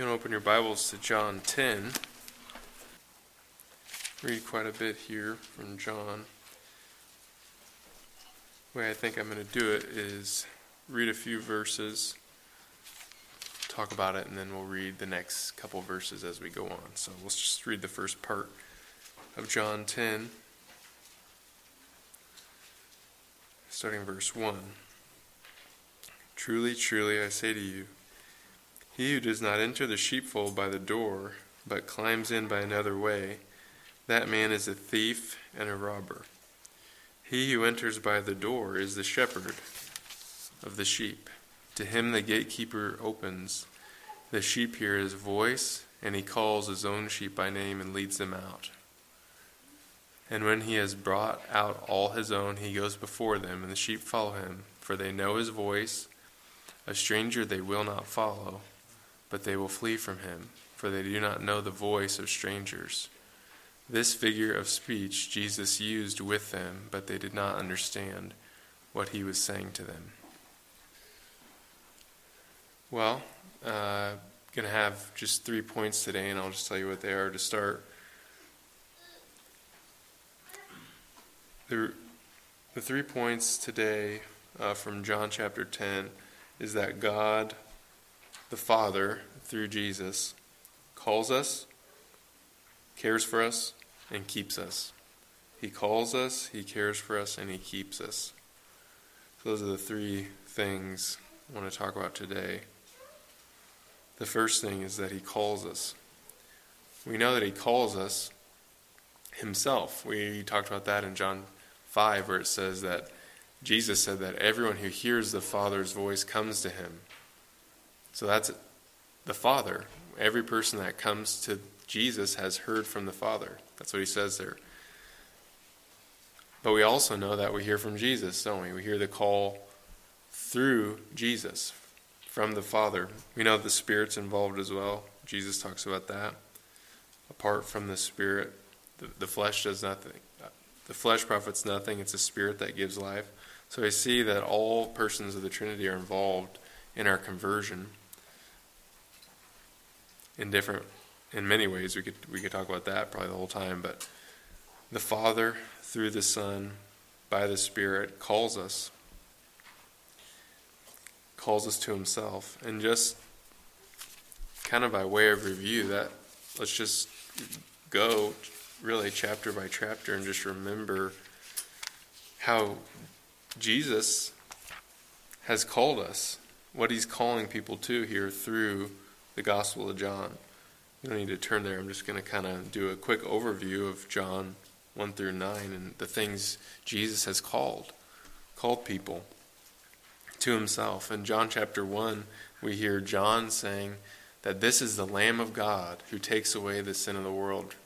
You can open your Bibles to John 10. Read quite a bit here from John. The way I think I'm going to do it is read a few verses, talk about it, and then we'll read the next couple verses as we go on. So let's just read the first part of John 10, starting verse 1. Truly, truly, I say to you, he who does not enter the sheepfold by the door, but climbs in by another way, that man is a thief and a robber. He who enters by the door is the shepherd of the sheep. To him the gatekeeper opens. The sheep hear his voice, and he calls his own sheep by name and leads them out. And when he has brought out all his own, he goes before them, and the sheep follow him, for they know his voice. A stranger they will not follow but they will flee from him, for they do not know the voice of strangers. This figure of speech Jesus used with them, but they did not understand what he was saying to them. Well, uh, going to have just three points today, and I'll just tell you what they are to start. The, the three points today uh, from John chapter 10 is that God the Father, through Jesus, calls us, cares for us, and keeps us. He calls us, He cares for us, and He keeps us. So those are the three things I want to talk about today. The first thing is that He calls us. We know that He calls us Himself. We talked about that in John 5, where it says that Jesus said that everyone who hears the Father's voice comes to Him. So that's the Father. Every person that comes to Jesus has heard from the Father. That's what he says there. But we also know that we hear from Jesus, don't we? We hear the call through Jesus from the Father. We know the Spirit's involved as well. Jesus talks about that. Apart from the Spirit, the, the flesh does nothing. The flesh profits nothing. It's the Spirit that gives life. So I see that all persons of the Trinity are involved in our conversion in different in many ways we could we could talk about that probably the whole time but the father through the son by the spirit calls us calls us to himself. And just kind of by way of review that let's just go really chapter by chapter and just remember how Jesus has called us what he's calling people to here through the Gospel of John. You don't need to turn there. I'm just going to kind of do a quick overview of John 1 through 9 and the things Jesus has called, called people to himself. In John chapter 1, we hear John saying that this is the Lamb of God who takes away the sin of the world.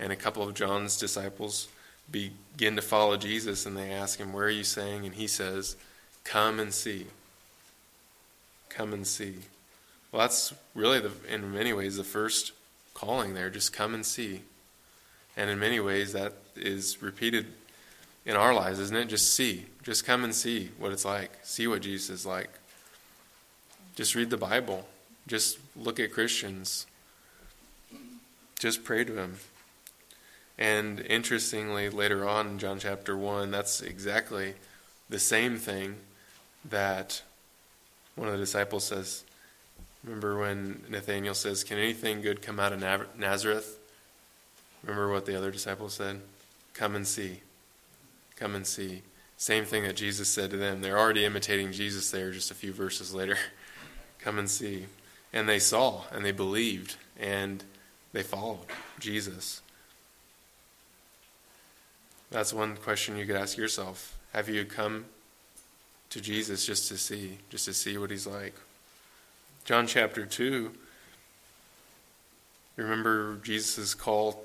And a couple of John's disciples begin to follow Jesus and they ask him, Where are you saying? And he says, Come and see. Come and see. Well, that's really, the, in many ways, the first calling there. Just come and see. And in many ways, that is repeated in our lives, isn't it? Just see. Just come and see what it's like. See what Jesus is like. Just read the Bible. Just look at Christians. Just pray to Him. And interestingly, later on in John chapter 1, that's exactly the same thing that one of the disciples says Remember when Nathaniel says, Can anything good come out of Nazareth? Remember what the other disciples said? Come and see. Come and see. Same thing that Jesus said to them. They're already imitating Jesus there just a few verses later. Come and see. And they saw and they believed and they followed Jesus. That's one question you could ask yourself. Have you come to Jesus just to see, just to see what he's like? John chapter 2, remember Jesus' call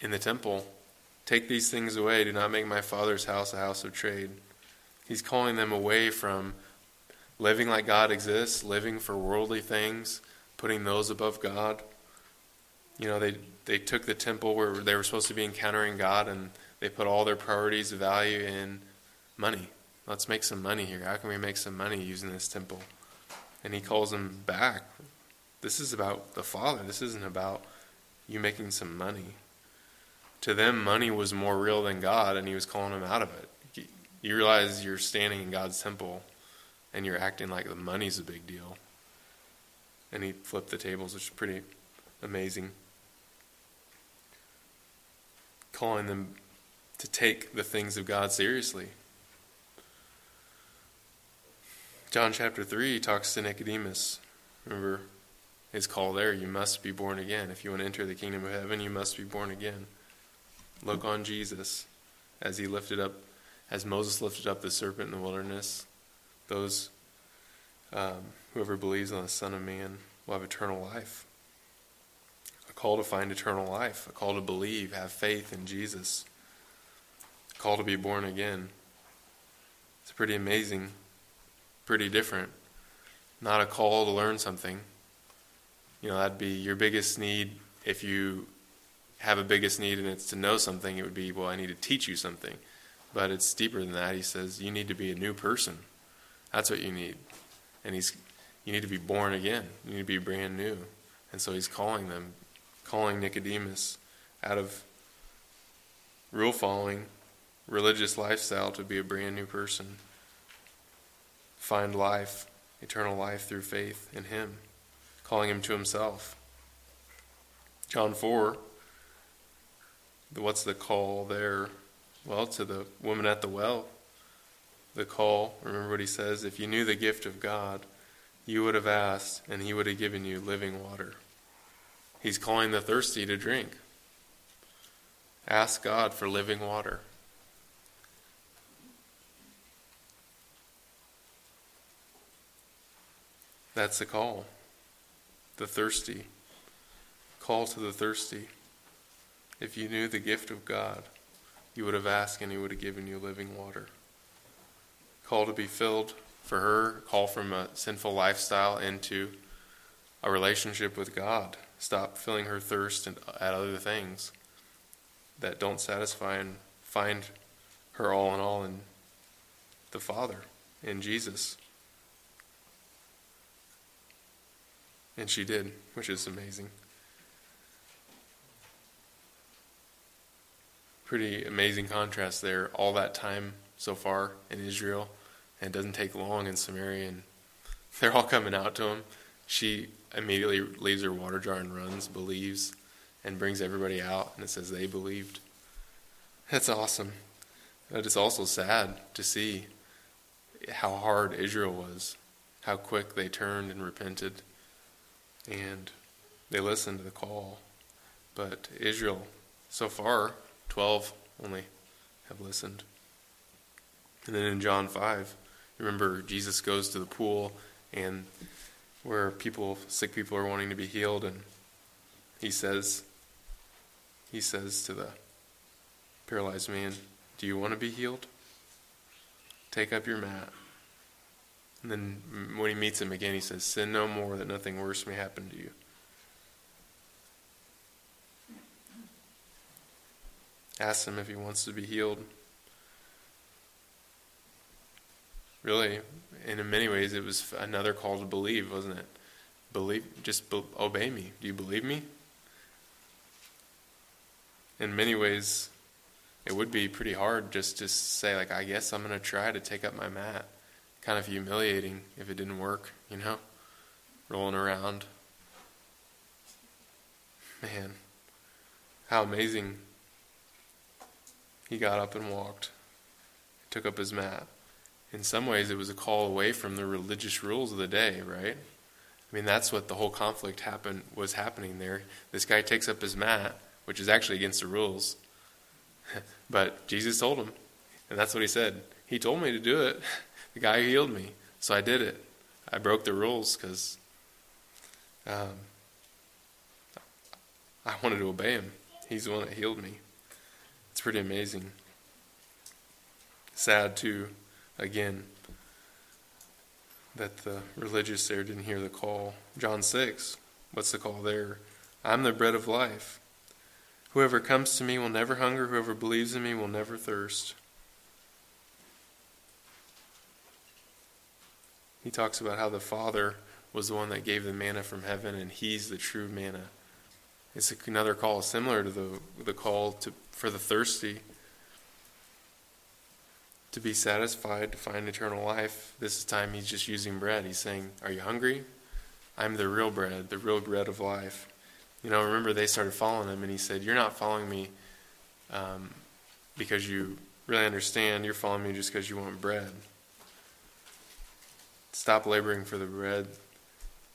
in the temple Take these things away. Do not make my Father's house a house of trade. He's calling them away from living like God exists, living for worldly things, putting those above God. You know, they, they took the temple where they were supposed to be encountering God and they put all their priorities of value in money. Let's make some money here. How can we make some money using this temple? And he calls them back. This is about the Father. This isn't about you making some money. To them, money was more real than God, and he was calling them out of it. You realize you're standing in God's temple and you're acting like the money's a big deal. And he flipped the tables, which is pretty amazing. Calling them to take the things of God seriously. John chapter 3 talks to Nicodemus. Remember his call there you must be born again. If you want to enter the kingdom of heaven, you must be born again. Look on Jesus as he lifted up, as Moses lifted up the serpent in the wilderness. Those, um, whoever believes on the Son of Man will have eternal life. A call to find eternal life, a call to believe, have faith in Jesus, a call to be born again. It's pretty amazing pretty different. Not a call to learn something. You know, that'd be your biggest need if you have a biggest need and it's to know something, it would be, well, I need to teach you something. But it's deeper than that. He says, you need to be a new person. That's what you need. And he's you need to be born again. You need to be brand new. And so he's calling them, calling Nicodemus out of rule following, religious lifestyle to be a brand new person find life, eternal life through faith in Him, calling Him to Himself. John 4, what's the call there? Well, to the woman at the well. The call, remember what he says? If you knew the gift of God, you would have asked, and he would have given you living water. He's calling the thirsty to drink. Ask God for living water. That's the call. The thirsty. Call to the thirsty. If you knew the gift of God, you would have asked and he would have given you living water. Call to be filled for her, call from a sinful lifestyle into a relationship with God. Stop filling her thirst uh, at other things that don't satisfy and find her all in all in the Father, in Jesus. And she did, which is amazing. Pretty amazing contrast there. All that time so far in Israel, and it doesn't take long in Samaria, and they're all coming out to him. She immediately leaves her water jar and runs, believes, and brings everybody out, and it says they believed. That's awesome. But it's also sad to see how hard Israel was, how quick they turned and repented and they listened to the call. But Israel, so far, 12 only have listened. And then in John 5, remember Jesus goes to the pool and where people, sick people are wanting to be healed, and he says, he says to the paralyzed man, Do you want to be healed? Take up your mat and then when he meets him again, he says, Sin no more, that nothing worse may happen to you. Ask him if he wants to be healed. Really, and in many ways, it was another call to believe, wasn't it? Believe, just be, obey me. Do you believe me? In many ways, it would be pretty hard just to say, like, I guess I'm going to try to take up my mat kind of humiliating if it didn't work, you know? Rolling around. Man, how amazing. He got up and walked, took up his mat. In some ways, it was a call away from the religious rules of the day, right? I mean, that's what the whole conflict happened was happening there. This guy takes up his mat, which is actually against the rules. but Jesus told him, and that's what he said. He told me to do it. the guy healed me. So I did it. I broke the rules because um, I wanted to obey him. He's the one that healed me. It's pretty amazing. Sad, too, again, that the religious there didn't hear the call. John 6, what's the call there? I'm the bread of life. Whoever comes to me will never hunger, whoever believes in me will never thirst. He talks about how the Father was the one that gave the manna from heaven, and He's the true manna. It's another call similar to the, the call to, for the thirsty to be satisfied, to find eternal life. This time he's just using bread. He's saying, Are you hungry? I'm the real bread, the real bread of life. You know, remember they started following him, and he said, You're not following me um, because you really understand. You're following me just because you want bread. Stop laboring for the bread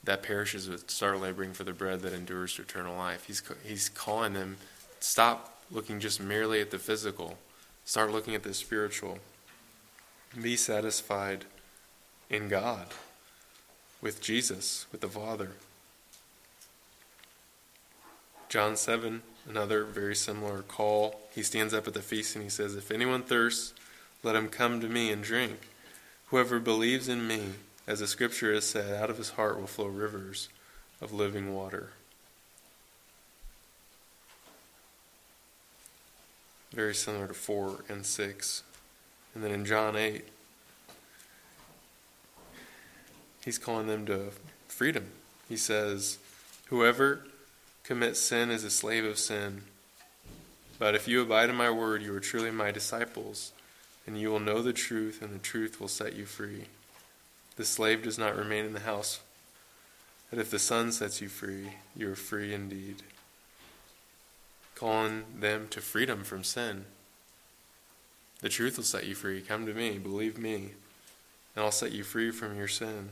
that perishes, but start laboring for the bread that endures to eternal life. He's, he's calling them, stop looking just merely at the physical, start looking at the spiritual. Be satisfied in God, with Jesus, with the Father. John 7, another very similar call. He stands up at the feast and he says, If anyone thirsts, let him come to me and drink. Whoever believes in me, as the scripture has said, out of his heart will flow rivers of living water. Very similar to 4 and 6. And then in John 8, he's calling them to freedom. He says, Whoever commits sin is a slave of sin. But if you abide in my word, you are truly my disciples, and you will know the truth, and the truth will set you free. The slave does not remain in the house, but if the Son sets you free, you are free indeed. Calling them to freedom from sin. The truth will set you free. Come to me, believe me, and I'll set you free from your sin.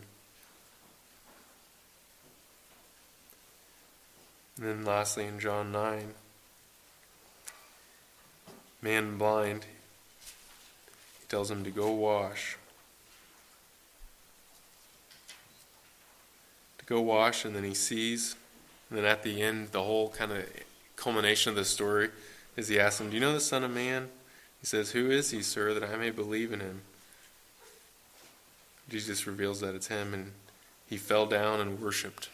And then lastly, in John 9, man blind, he tells him to go wash. Go wash, and then he sees. And then at the end, the whole kind of culmination of the story is he asks him, Do you know the Son of Man? He says, Who is he, sir, that I may believe in him? Jesus reveals that it's him, and he fell down and worshiped.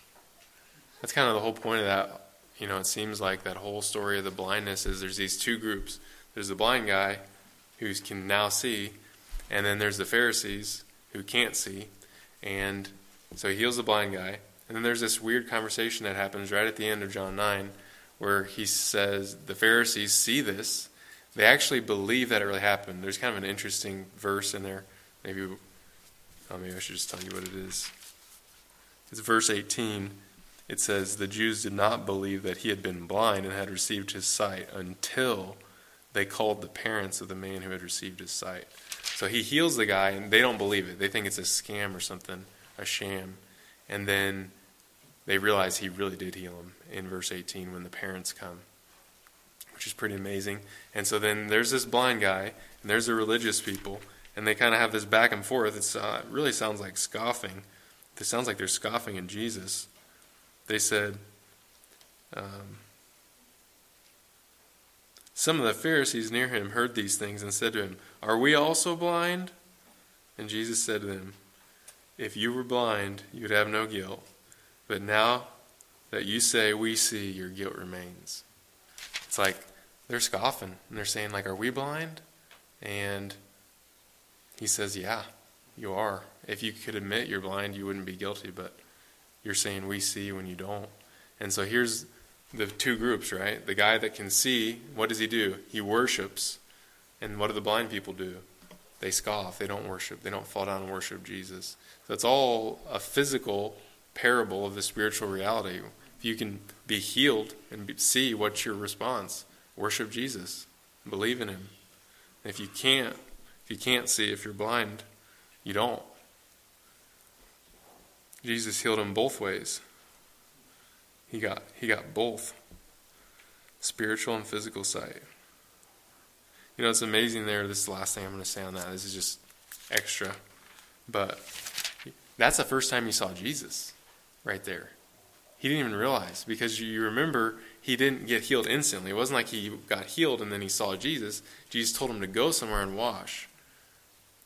That's kind of the whole point of that. You know, it seems like that whole story of the blindness is there's these two groups. There's the blind guy who can now see, and then there's the Pharisees who can't see. And so he heals the blind guy. And then there's this weird conversation that happens right at the end of John 9 where he says the Pharisees see this. They actually believe that it really happened. There's kind of an interesting verse in there. Maybe, oh, maybe I should just tell you what it is. It's verse 18 it says, The Jews did not believe that he had been blind and had received his sight until they called the parents of the man who had received his sight. So he heals the guy, and they don't believe it. They think it's a scam or something, a sham. And then they realize he really did heal him in verse 18 when the parents come, which is pretty amazing. And so then there's this blind guy, and there's the religious people, and they kind of have this back and forth. It's, uh, it really sounds like scoffing. It sounds like they're scoffing at Jesus they said, um, Some of the Pharisees near him heard these things and said to him, Are we also blind? And Jesus said to them, If you were blind, you would have no guilt. But now that you say we see, your guilt remains. It's like they're scoffing and they're saying, like, Are we blind? And he says, Yeah, you are. If you could admit you're blind, you wouldn't be guilty, but you're saying we see when you don't. And so here's the two groups, right? The guy that can see, what does he do? He worships. And what do the blind people do? They scoff. They don't worship. They don't fall down and worship Jesus. It's all a physical parable of the spiritual reality. If you can be healed and see what's your response, worship Jesus. Believe in him. If you can't, if you can't see, if you're blind, you don't. Jesus healed him both ways. He got, he got both spiritual and physical sight. You know, it's amazing there. This is the last thing I'm going to say on that. This is just extra. But that's the first time he saw Jesus right there. He didn't even realize because you remember he didn't get healed instantly. It wasn't like he got healed and then he saw Jesus. Jesus told him to go somewhere and wash.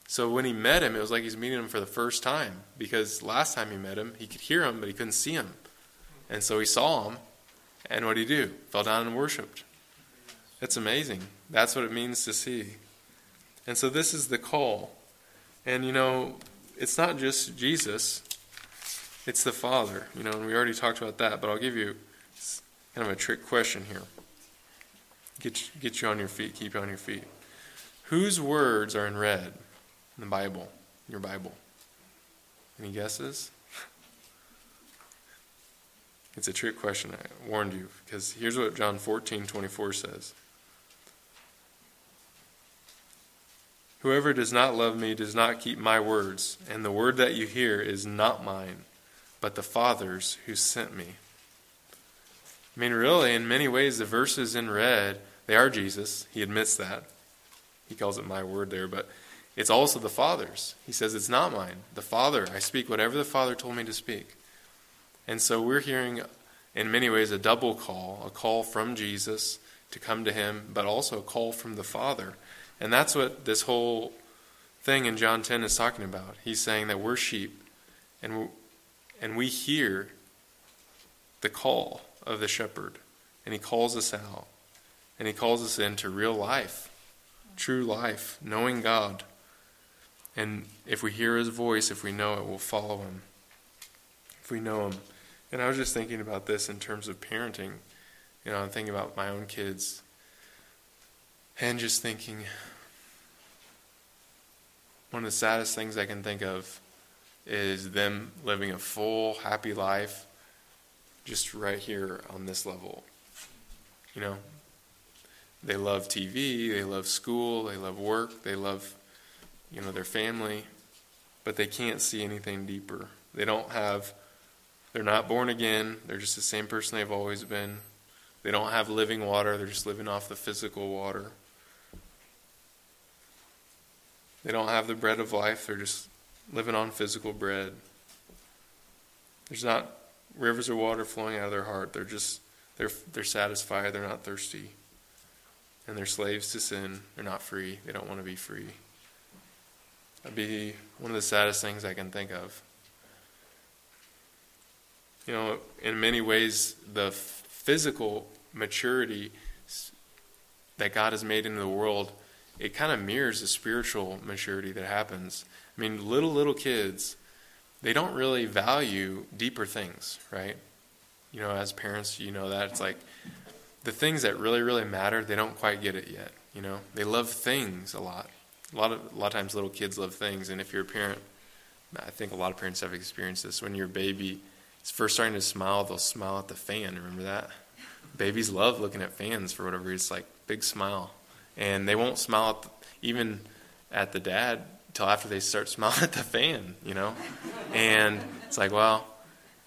So when he met him, it was like he's meeting him for the first time because last time he met him, he could hear him, but he couldn't see him. And so he saw him, and what did he do? Fell down and worshiped. It's amazing. That's what it means to see. And so this is the call. And you know, it's not just Jesus. It's the Father, you know, and we already talked about that, but I'll give you kind of a trick question here. Get, get you on your feet, keep you on your feet. Whose words are in red in the Bible, your Bible? Any guesses? It's a trick question, I warned you, because here's what John 14, 24 says. Whoever does not love me does not keep my words, and the word that you hear is not mine, but the Father's who sent me. I mean, really, in many ways, the verses in red, they are Jesus. He admits that. He calls it my word there, but it's also the Father's. He says, It's not mine. The Father, I speak whatever the Father told me to speak. And so we're hearing, in many ways, a double call a call from Jesus to come to Him, but also a call from the Father. And that's what this whole thing in John 10 is talking about. He's saying that we're sheep, and, and we hear the call of the shepherd, and He calls us out, and He calls us into real life, true life, knowing God. And if we hear His voice, if we know it, we'll follow Him. If we know Him. And I was just thinking about this in terms of parenting. You know, I'm thinking about my own kids and just thinking one of the saddest things I can think of is them living a full, happy life just right here on this level. You know, they love TV, they love school, they love work, they love, you know, their family, but they can't see anything deeper. They don't have they're not born again. They're just the same person they've always been. They don't have living water. They're just living off the physical water. They don't have the bread of life. They're just living on physical bread. There's not rivers of water flowing out of their heart. They're just they're they're satisfied. They're not thirsty. And they're slaves to sin. They're not free. They don't want to be free. That'd be one of the saddest things I can think of. You know, in many ways, the physical maturity that God has made into the world, it kind of mirrors the spiritual maturity that happens. I mean, little, little kids, they don't really value deeper things, right? You know, as parents, you know that. It's like the things that really, really matter, they don't quite get it yet. You know, they love things a lot. A lot of a lot of times, little kids love things, and if you're a parent, I think a lot of parents have experienced this. When you're baby, is first starting to smile, they'll smile at the fan. Remember that? Babies love looking at fans for whatever. It's like big smile, and they won't smile at the, even at the dad till after they start smiling at the fan. You know, and it's like, well,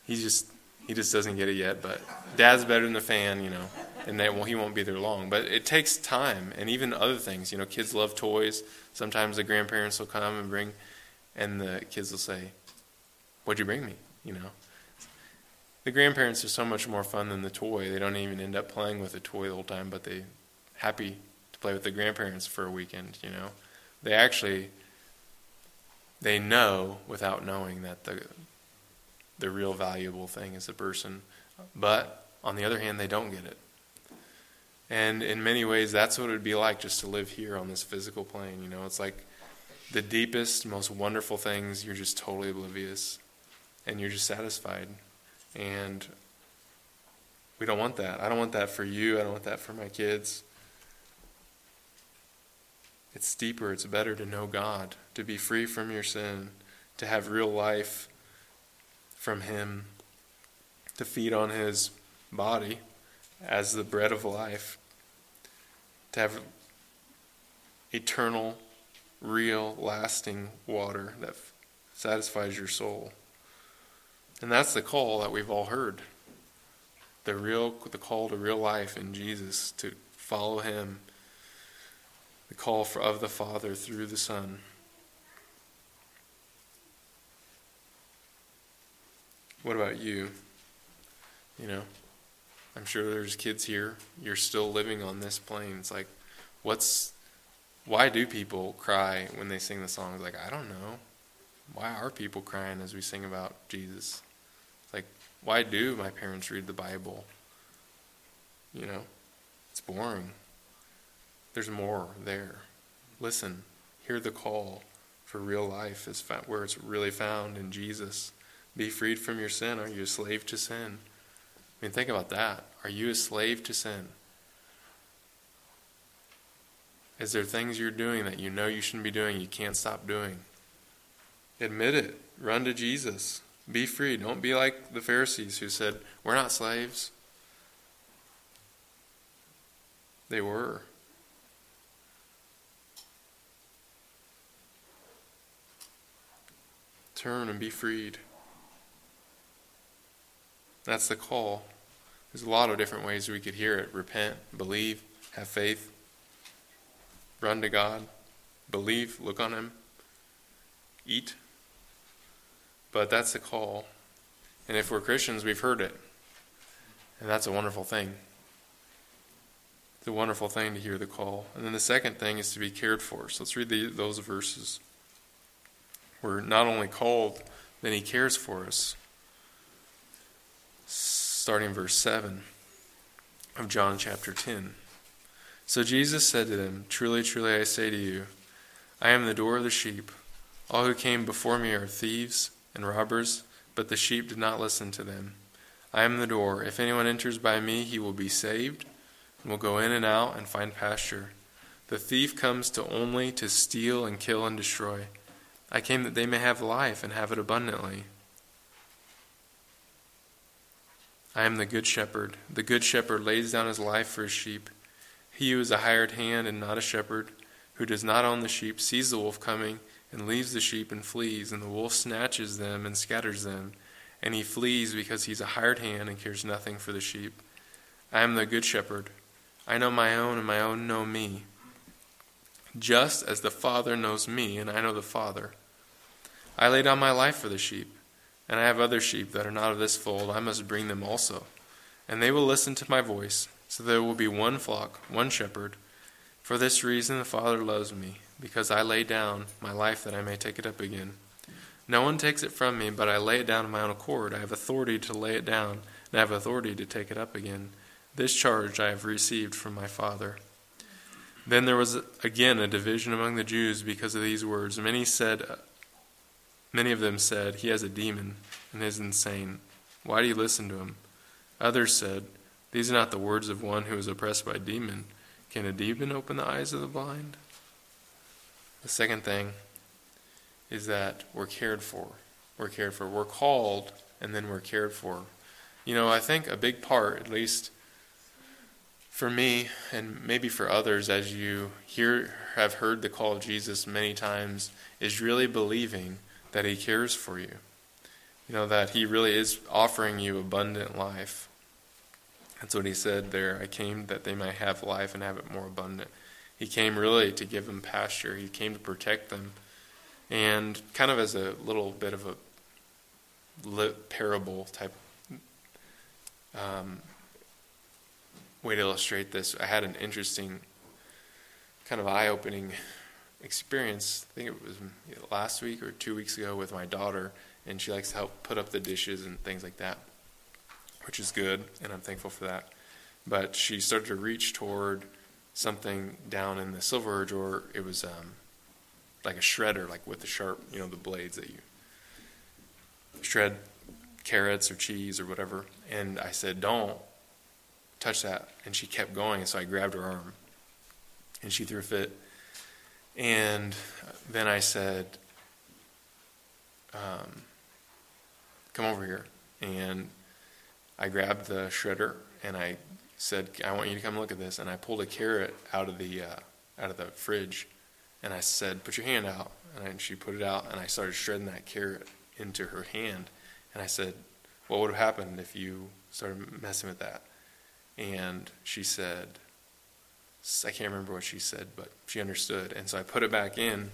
he just he just doesn't get it yet. But dad's better than the fan, you know, and they, well, he won't be there long. But it takes time, and even other things. You know, kids love toys. Sometimes the grandparents will come and bring, and the kids will say, "What'd you bring me?" You know, the grandparents are so much more fun than the toy. They don't even end up playing with the toy the whole time, but they happy play with the grandparents for a weekend, you know. They actually they know without knowing that the the real valuable thing is the person. But on the other hand, they don't get it. And in many ways that's what it would be like just to live here on this physical plane, you know. It's like the deepest, most wonderful things, you're just totally oblivious and you're just satisfied and we don't want that. I don't want that for you. I don't want that for my kids. It's deeper. It's better to know God, to be free from your sin, to have real life from Him, to feed on His body as the bread of life, to have eternal, real, lasting water that satisfies your soul. And that's the call that we've all heard. The real the call to real life in Jesus to follow him. The call for, of the Father through the Son. What about you? You know, I'm sure there's kids here. You're still living on this plane. It's like, what's, why do people cry when they sing the songs? Like, I don't know. Why are people crying as we sing about Jesus? Like, why do my parents read the Bible? You know, it's boring. There's more there. Listen, hear the call for real life is where it's really found in Jesus. Be freed from your sin. Are you a slave to sin? I mean, think about that. Are you a slave to sin? Is there things you're doing that you know you shouldn't be doing, you can't stop doing? Admit it. Run to Jesus. Be free. Don't be like the Pharisees who said, We're not slaves. They were. Turn and be freed. That's the call. There's a lot of different ways we could hear it repent, believe, have faith, run to God, believe, look on Him, eat. But that's the call. And if we're Christians, we've heard it. And that's a wonderful thing. It's a wonderful thing to hear the call. And then the second thing is to be cared for. So let's read the, those verses. We're not only called, then He cares for us. Starting verse 7 of John chapter 10. So Jesus said to them, Truly, truly, I say to you, I am the door of the sheep. All who came before me are thieves and robbers, but the sheep did not listen to them. I am the door. If anyone enters by me, he will be saved, and will go in and out and find pasture. The thief comes to only to steal and kill and destroy. I came that they may have life and have it abundantly. I am the good shepherd. The good shepherd lays down his life for his sheep. He who is a hired hand and not a shepherd, who does not own the sheep, sees the wolf coming and leaves the sheep and flees, and the wolf snatches them and scatters them. And he flees because he's a hired hand and cares nothing for the sheep. I am the good shepherd. I know my own, and my own know me. Just as the Father knows me, and I know the Father. I lay down my life for the sheep, and I have other sheep that are not of this fold. I must bring them also. And they will listen to my voice, so there will be one flock, one shepherd. For this reason the Father loves me because I lay down my life that I may take it up again. No one takes it from me, but I lay it down of my own accord. I have authority to lay it down, and I have authority to take it up again. This charge I have received from my Father. Then there was again a division among the Jews because of these words. Many said, many of them said, He has a demon and is insane. Why do you listen to him? Others said, These are not the words of one who is oppressed by a demon. Can a demon open the eyes of the blind? The second thing is that we're cared for. We're cared for. We're called and then we're cared for. You know, I think a big part, at least for me and maybe for others, as you hear have heard the call of Jesus many times, is really believing that He cares for you. You know, that He really is offering you abundant life. That's what He said there. I came that they might have life and have it more abundant. He came really to give them pasture. He came to protect them. And kind of as a little bit of a parable type um, way to illustrate this, I had an interesting, kind of eye opening experience. I think it was last week or two weeks ago with my daughter, and she likes to help put up the dishes and things like that, which is good, and I'm thankful for that. But she started to reach toward something down in the silverware drawer. It was um, like a shredder, like with the sharp, you know, the blades that you shred carrots or cheese or whatever. And I said, "Don't touch that." And she kept going, so I grabbed her arm, and she threw a fit. And then I said, um, "Come over here." And I grabbed the shredder and I said, "I want you to come look at this." And I pulled a carrot out of the uh, out of the fridge, and I said, "Put your hand out." And she put it out, and I started shredding that carrot into her hand. And I said, "What would have happened if you started messing with that?" And she said, "I can't remember what she said, but she understood." And so I put it back in,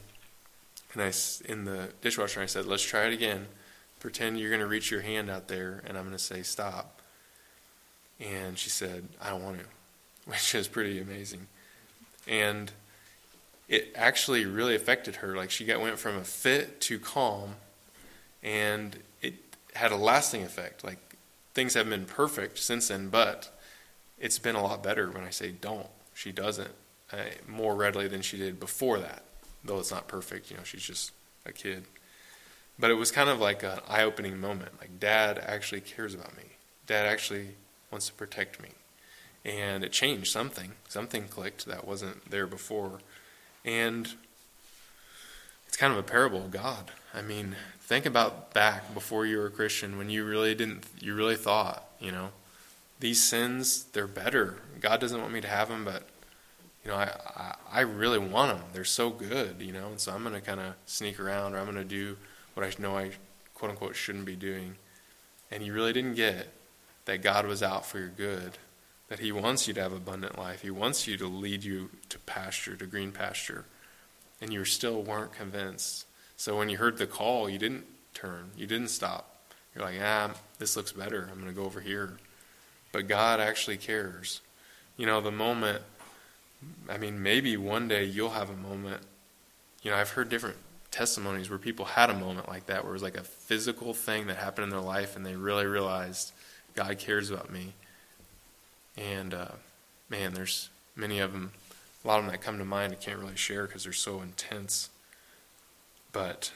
and I in the dishwasher. I said, "Let's try it again. Pretend you're going to reach your hand out there, and I'm going to say stop." And she said, I don't want to, which is pretty amazing. And it actually really affected her. Like she got went from a fit to calm, and it had a lasting effect. Like things haven't been perfect since then, but it's been a lot better when I say don't. She doesn't uh, more readily than she did before that, though it's not perfect. You know, she's just a kid. but it was kind of like an eye opening moment. Like, dad actually cares about me. Dad actually wants to protect me. And it changed something. Something clicked that wasn't there before. And it's kind of a parable of God. I mean, think about back before you were a Christian when you really didn't, you really thought, you know, these sins, they're better. God doesn't want me to have them, but, you know, I, I, I really want them. They're so good, you know, and so I'm going to kind of sneak around or I'm going to do what I know I, quote unquote, shouldn't be doing. And you really didn't get that God was out for your good, that He wants you to have abundant life. He wants you to lead you to pasture, to green pasture. And you still weren't convinced. So when you heard the call, you didn't turn, you didn't stop. You're like, ah, this looks better. I'm going to go over here. But God actually cares. You know, the moment, I mean, maybe one day you'll have a moment. You know, I've heard different testimonies where people had a moment like that, where it was like a physical thing that happened in their life and they really realized God cares about me. And uh, man, there's many of them, a lot of them that come to mind I can't really share because they're so intense. But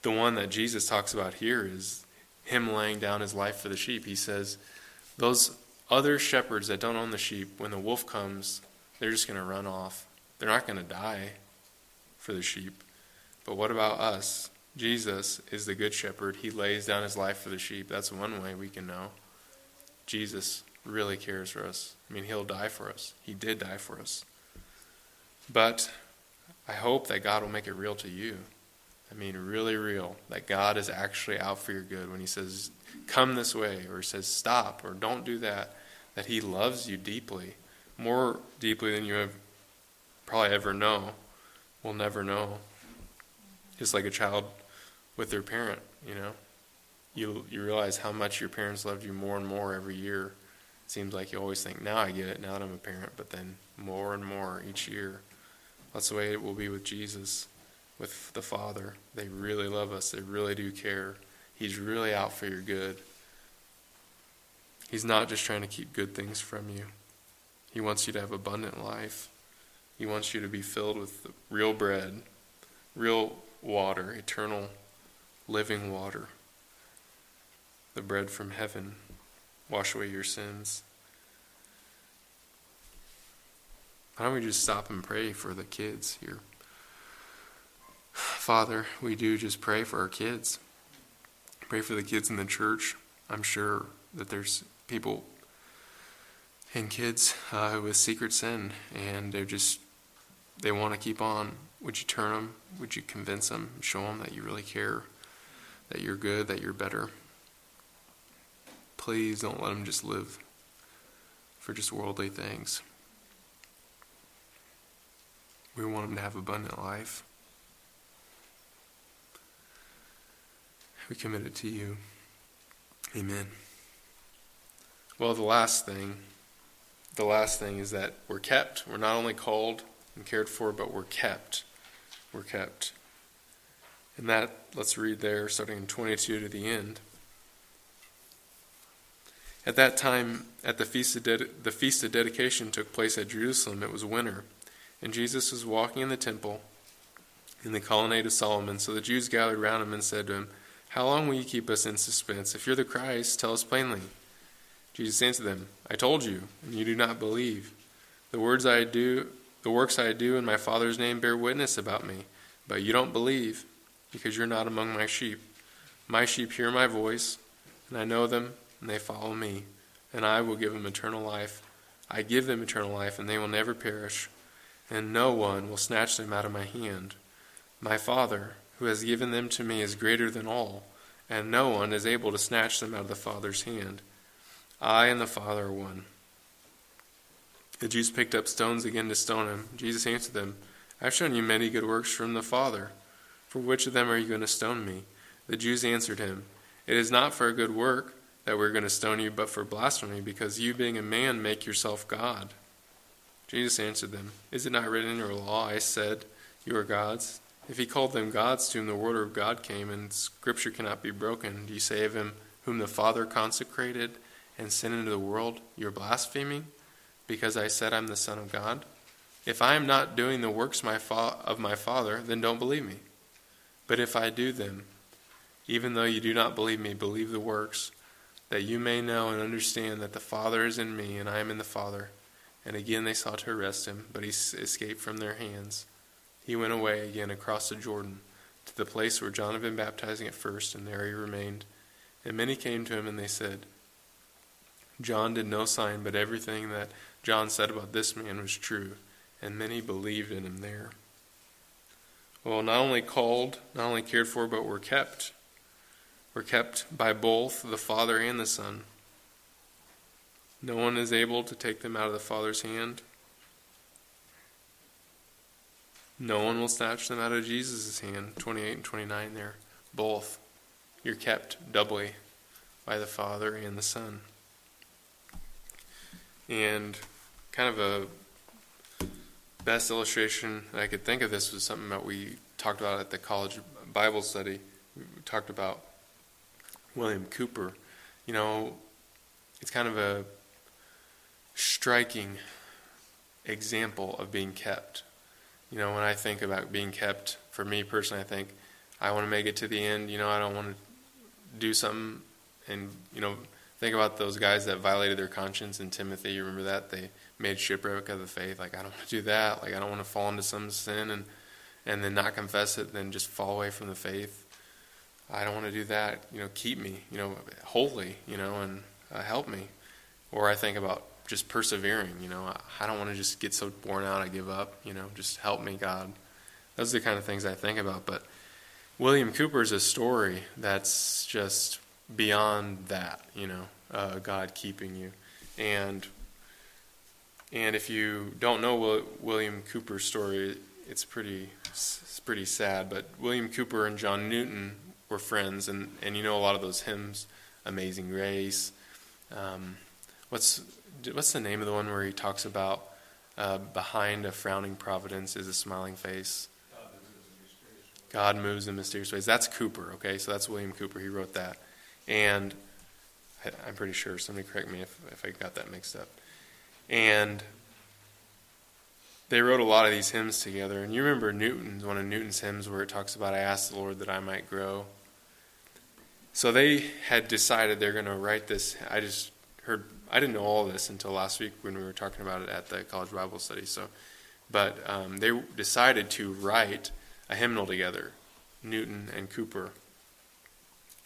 the one that Jesus talks about here is him laying down his life for the sheep. He says, Those other shepherds that don't own the sheep, when the wolf comes, they're just going to run off. They're not going to die for the sheep. But what about us? Jesus is the good shepherd. He lays down his life for the sheep. That's one way we can know. Jesus really cares for us. I mean, he'll die for us. He did die for us. But I hope that God will make it real to you. I mean, really real. That God is actually out for your good when He says, come this way, or says, stop, or don't do that. That He loves you deeply, more deeply than you have probably ever know, will never know. Just like a child with their parent, you know. You, you realize how much your parents loved you more and more every year. It seems like you always think, now I get it, now that I'm a parent, but then more and more each year. That's the way it will be with Jesus, with the Father. They really love us, they really do care. He's really out for your good. He's not just trying to keep good things from you, He wants you to have abundant life. He wants you to be filled with real bread, real water, eternal living water, the bread from heaven, wash away your sins. Why don't we just stop and pray for the kids here? Father, we do just pray for our kids. Pray for the kids in the church. I'm sure that there's people and kids uh, with secret sin, and they're just, they want to keep on. Would you turn them? Would you convince them? Show them that you really care? that you're good, that you're better. Please don't let them just live for just worldly things. We want them to have abundant life. We commit it to you. Amen. Well, the last thing, the last thing is that we're kept. We're not only called and cared for, but we're kept. We're kept. And that, let's read there, starting in 22 to the end. At that time, at the feast of De- the feast of dedication took place at Jerusalem. It was winter, and Jesus was walking in the temple in the colonnade of Solomon. So the Jews gathered round him and said to him, "How long will you keep us in suspense? If you're the Christ, tell us plainly." Jesus answered them, "I told you, and you do not believe. The words I do, the works I do in my Father's name bear witness about me, but you don't believe." because you're not among my sheep. My sheep hear my voice, and I know them, and they follow me, and I will give them eternal life. I give them eternal life, and they will never perish, and no one will snatch them out of my hand. My Father, who has given them to me, is greater than all, and no one is able to snatch them out of the Father's hand. I and the Father are one. The Jews picked up stones again to stone him. Jesus answered them, I've shown you many good works from the Father. For which of them are you going to stone me? The Jews answered him, It is not for a good work that we're going to stone you, but for blasphemy, because you, being a man, make yourself God. Jesus answered them, Is it not written in your law, I said, You are gods? If he called them gods to whom the word of God came, and scripture cannot be broken, do you say of him whom the Father consecrated and sent into the world, You're blaspheming, because I said I'm the Son of God? If I am not doing the works my fa- of my Father, then don't believe me. But if I do them, even though you do not believe me, believe the works, that you may know and understand that the Father is in me and I am in the Father. And again they sought to arrest him, but he escaped from their hands. He went away again across the Jordan to the place where John had been baptizing at first, and there he remained. And many came to him, and they said, John did no sign, but everything that John said about this man was true, and many believed in him there. Well, not only called, not only cared for, but were kept. Were kept by both the Father and the Son. No one is able to take them out of the Father's hand. No one will snatch them out of Jesus' hand. 28 and 29 there. Both. You're kept doubly by the Father and the Son. And kind of a best illustration that I could think of this was something that we talked about at the college Bible study. We talked about William Cowper. You know, it's kind of a striking example of being kept. You know, when I think about being kept, for me personally, I think I want to make it to the end. You know, I don't want to do something and, you know, think about those guys that violated their conscience in Timothy. You remember that? They made shipwreck of the faith. Like, I don't want to do that. Like, I don't want to fall into some sin and, and then not confess it, then just fall away from the faith. I don't want to do that. You know, keep me, you know, holy, you know, and uh, help me. Or I think about just persevering, you know, I, I don't want to just get so worn out I give up, you know, just help me, God. Those are the kind of things I think about. But William Cowper is a story that's just beyond that, you know, uh, God keeping you. And and if you don't know William Cowper's story, it's pretty it's pretty sad. But William Cowper and John Newton were friends, and, and you know a lot of those hymns, Amazing Grace. Um, what's what's the name of the one where he talks about uh, behind a frowning providence is a smiling face? God moves in mysterious ways. That's Cowper, okay? So that's William Cowper. He wrote that. And I'm pretty sure, somebody correct me if, if I got that mixed up. And they wrote a lot of these hymns together. And you remember Newton's, one of Newton's hymns where it talks about, I asked the Lord that I might grow. So they had decided they're going to write this. I just heard, I didn't know all this until last week when we were talking about it at the college Bible study. So, but um, they decided to write a hymnal together, Newton and Cowper,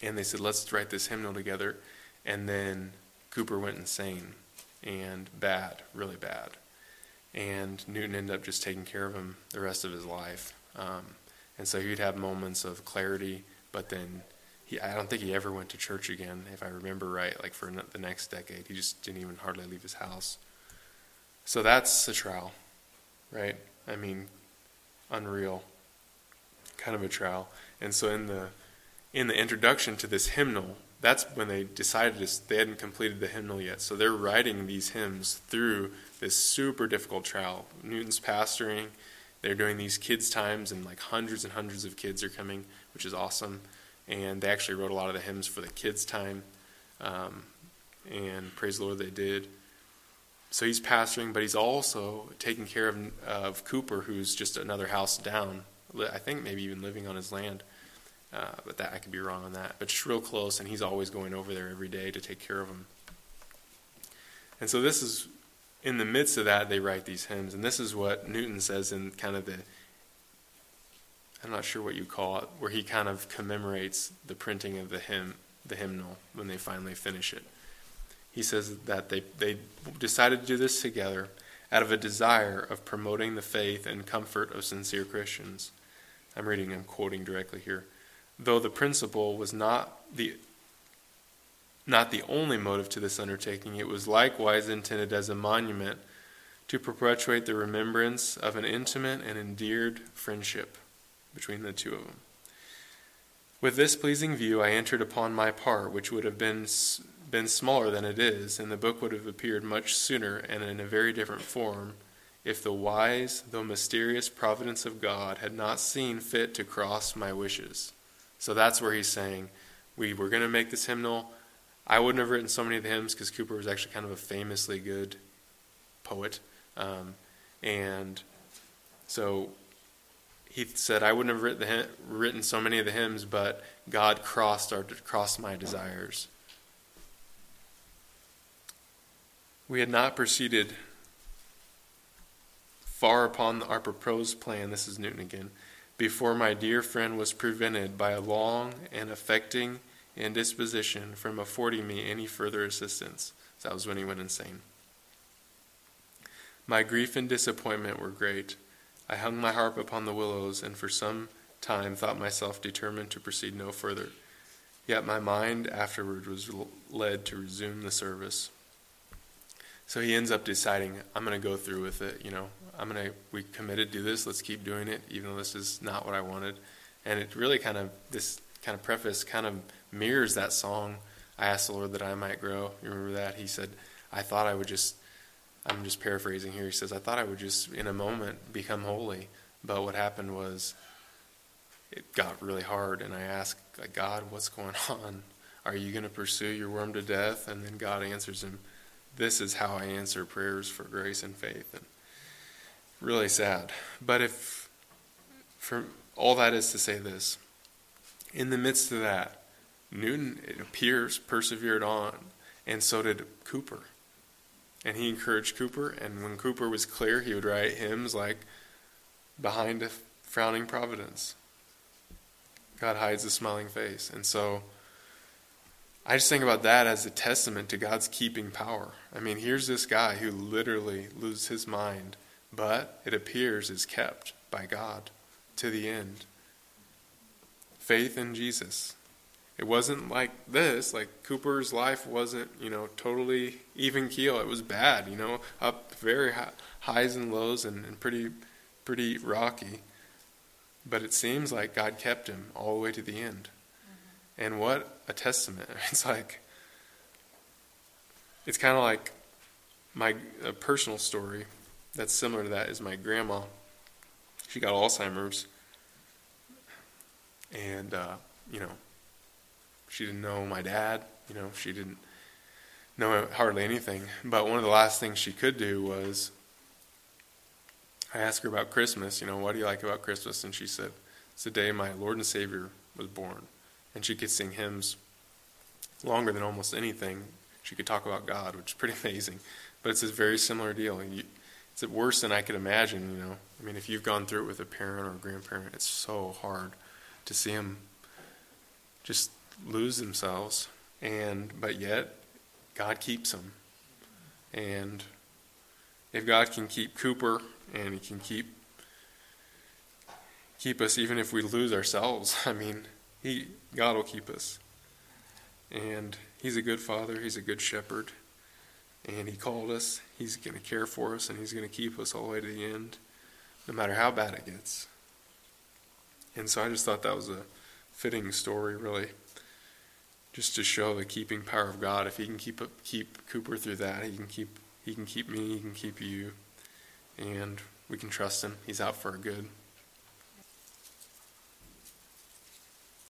And they said, let's write this hymnal together. And then Cowper went insane and bad, really bad. And Newton ended up just taking care of him the rest of his life. Um, and so he'd have moments of clarity, but then he, I don't think he ever went to church again, if I remember right, like for the next decade. He just didn't even hardly leave his house. So that's a trial, right? I mean, unreal. Kind of a trial. And so in the in the introduction to this hymnal, that's when they decided this, they hadn't completed the hymnal yet. So they're writing these hymns through this super difficult trial. Newton's pastoring, they're doing these kids' times, and like hundreds and hundreds of kids are coming, which is awesome and they actually wrote a lot of the hymns for the kids' time. Um, and praise the Lord, they did. So he's pastoring, but he's also taking care of, of Cowper, who's just another house down. I think maybe even living on his land. Uh, but that I could be wrong on that. But just real close, and he's always going over there every day to take care of him. And so this is in the midst of that they write these hymns, and this is what Newton says in kind of the I'm not sure what you call it, where he kind of commemorates the printing of the hymn, the hymnal when they finally finish it. He says that they, they decided to do this together out of a desire of promoting the faith and comfort of sincere Christians. I'm reading, I'm quoting directly here. Though the principle was not the not the only motive to this undertaking, it was likewise intended as a monument to perpetuate the remembrance of an intimate and endeared friendship between the two of them. With this pleasing view, I entered upon my part, which would have been, been smaller than it is, and the book would have appeared much sooner and in a very different form if the wise, though mysterious providence of God had not seen fit to cross my wishes. So that's where he's saying, we were going to make this hymnal. I wouldn't have written so many of the hymns because Cowper was actually kind of a famously good poet. Um, and so he said, I wouldn't have written, written so many of the hymns, but God crossed, our, crossed my desires. We had not proceeded far upon our proposed plan, this is Newton again, before my dear friend was prevented by a long and affecting indisposition from affording me any further assistance. So that was when he went insane. My grief and disappointment were great. I hung my harp upon the willows, and for some time thought myself determined to proceed no further. Yet my mind afterward was led to resume the service. So he ends up deciding, I'm going to go through with it. You know, I'm going to, we committed to this, let's keep doing it, even though this is not what I wanted. And it really kind of, this kind of preface kind of mirrors that song, I asked the Lord that I might grow. You remember that? He said, I thought I would just I'm just paraphrasing here. He says, I thought I would just, in a moment, become holy. But what happened was it got really hard. And I asked, God, what's going on? Are you going to pursue your worm to death? And then God answers him, This is how I answer prayers for grace and faith. And really sad. But if, for all that is to say this, in the midst of that, Newton, it appears, persevered on, and so did Cowper. And he encouraged Cowper. and when Cowper was clear, he would write hymns like Behind a Frowning Providence. God hides a smiling face. And so I just think about that as a testament to God's keeping power. I mean, here's this guy who literally loses his mind, but it appears is kept by God to the end. Faith in Jesus. It wasn't like this. Like Cowper's life wasn't, you know, totally even keel. It was bad, you know, up very high, highs and lows and, and pretty, pretty rocky. But it seems like God kept him all the way to the end. Mm-hmm. And what a testament! It's like, it's kind of like my personal story that's similar to that is my grandma. She got Alzheimer's, and uh, you know, she didn't know my dad. You know, she didn't know hardly anything. But one of the last things she could do was I asked her about Christmas. You know, what do you like about Christmas? And she said, It's the day my Lord and Savior was born. And she could sing hymns longer than almost anything. She could talk about God, which is pretty amazing. But it's a very similar deal. It's worse than I could imagine, you know. I mean, if you've gone through it with a parent or a grandparent, it's so hard to see them just lose themselves, and but yet God keeps them. And if God can keep Cowper and He can keep keep us even if we lose ourselves, I mean, He God will keep us. And He's a good Father. He's a good Shepherd. And He called us. He's going to care for us, and He's going to keep us all the way to the end, no matter how bad it gets. And so I just thought that was a fitting story, really just to show the keeping power of God. If He can keep keep Cowper through that, He can keep He can keep me. He can keep you, and we can trust Him. He's out for our good.